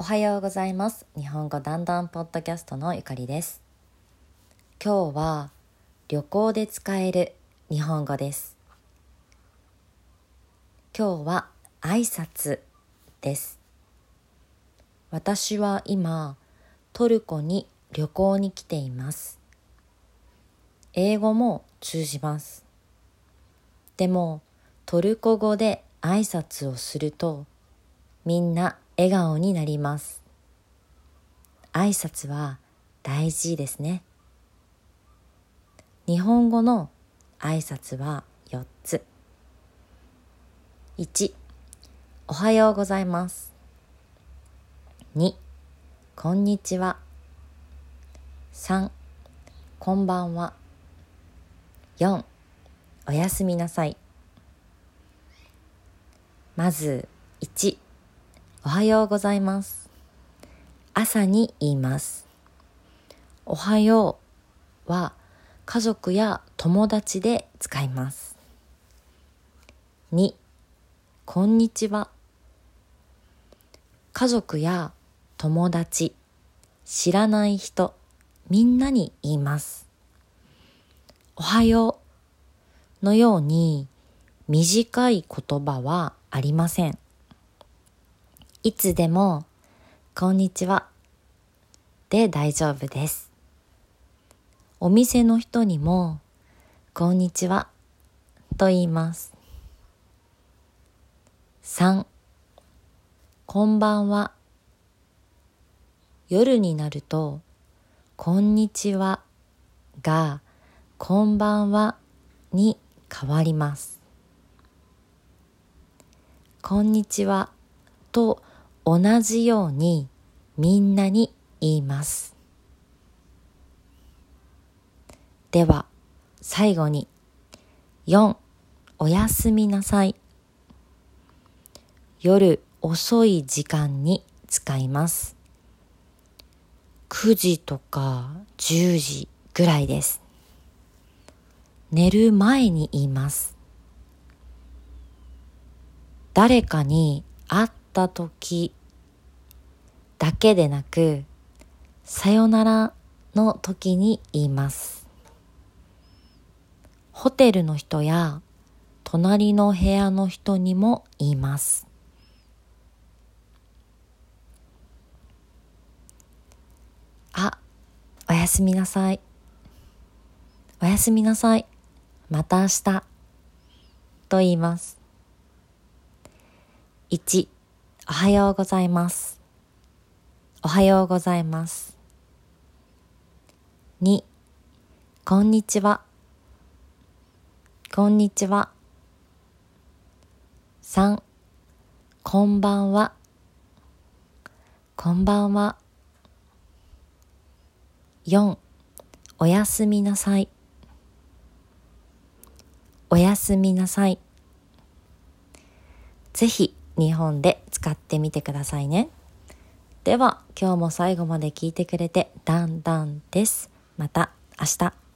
おはようございます。日本語だんだんポッドキャストのゆかりです。今日は旅行で使える日本語です。今日は挨拶です。私は今トルコに旅行に来ています。英語も通じます。でもトルコ語で挨拶をするとみんな笑顔になります。挨拶は大事ですね。日本語の挨拶は4つ。1、おはようございます。2、こんにちは。3、こんばんは。4、おやすみなさい。まず、1、おはようございます。朝に言います。おはようは家族や友達で使います。2、こんにちは。家族や友達、知らない人、みんなに言います。おはようのように短い言葉はありません。いつでも、こんにちは、で大丈夫です。お店の人にも、こんにちは、と言います。3、こんばんは。夜になると、こんにちはが、こんばんはに変わります。こんにちはと同じようにみんなに言います。では、最後に、4、おやすみなさい。夜遅い時間に使います。9時とか10時ぐらいです。寝る前に言います。誰かに会った時だけでなく、さよならの時に言います。ホテルの人や隣の部屋の人にも言います。あ、おやすみなさい。おやすみなさい。また明日。と言います。1、おはようございます。おはようございます。2、こんにちは。こんにちは。3、こんばんは。こんばんは。4、おやすみなさい。おやすみなさい。ぜひ日本で使ってみてくださいね。では今日も最後まで聞いてくれてだんだんです。また明日。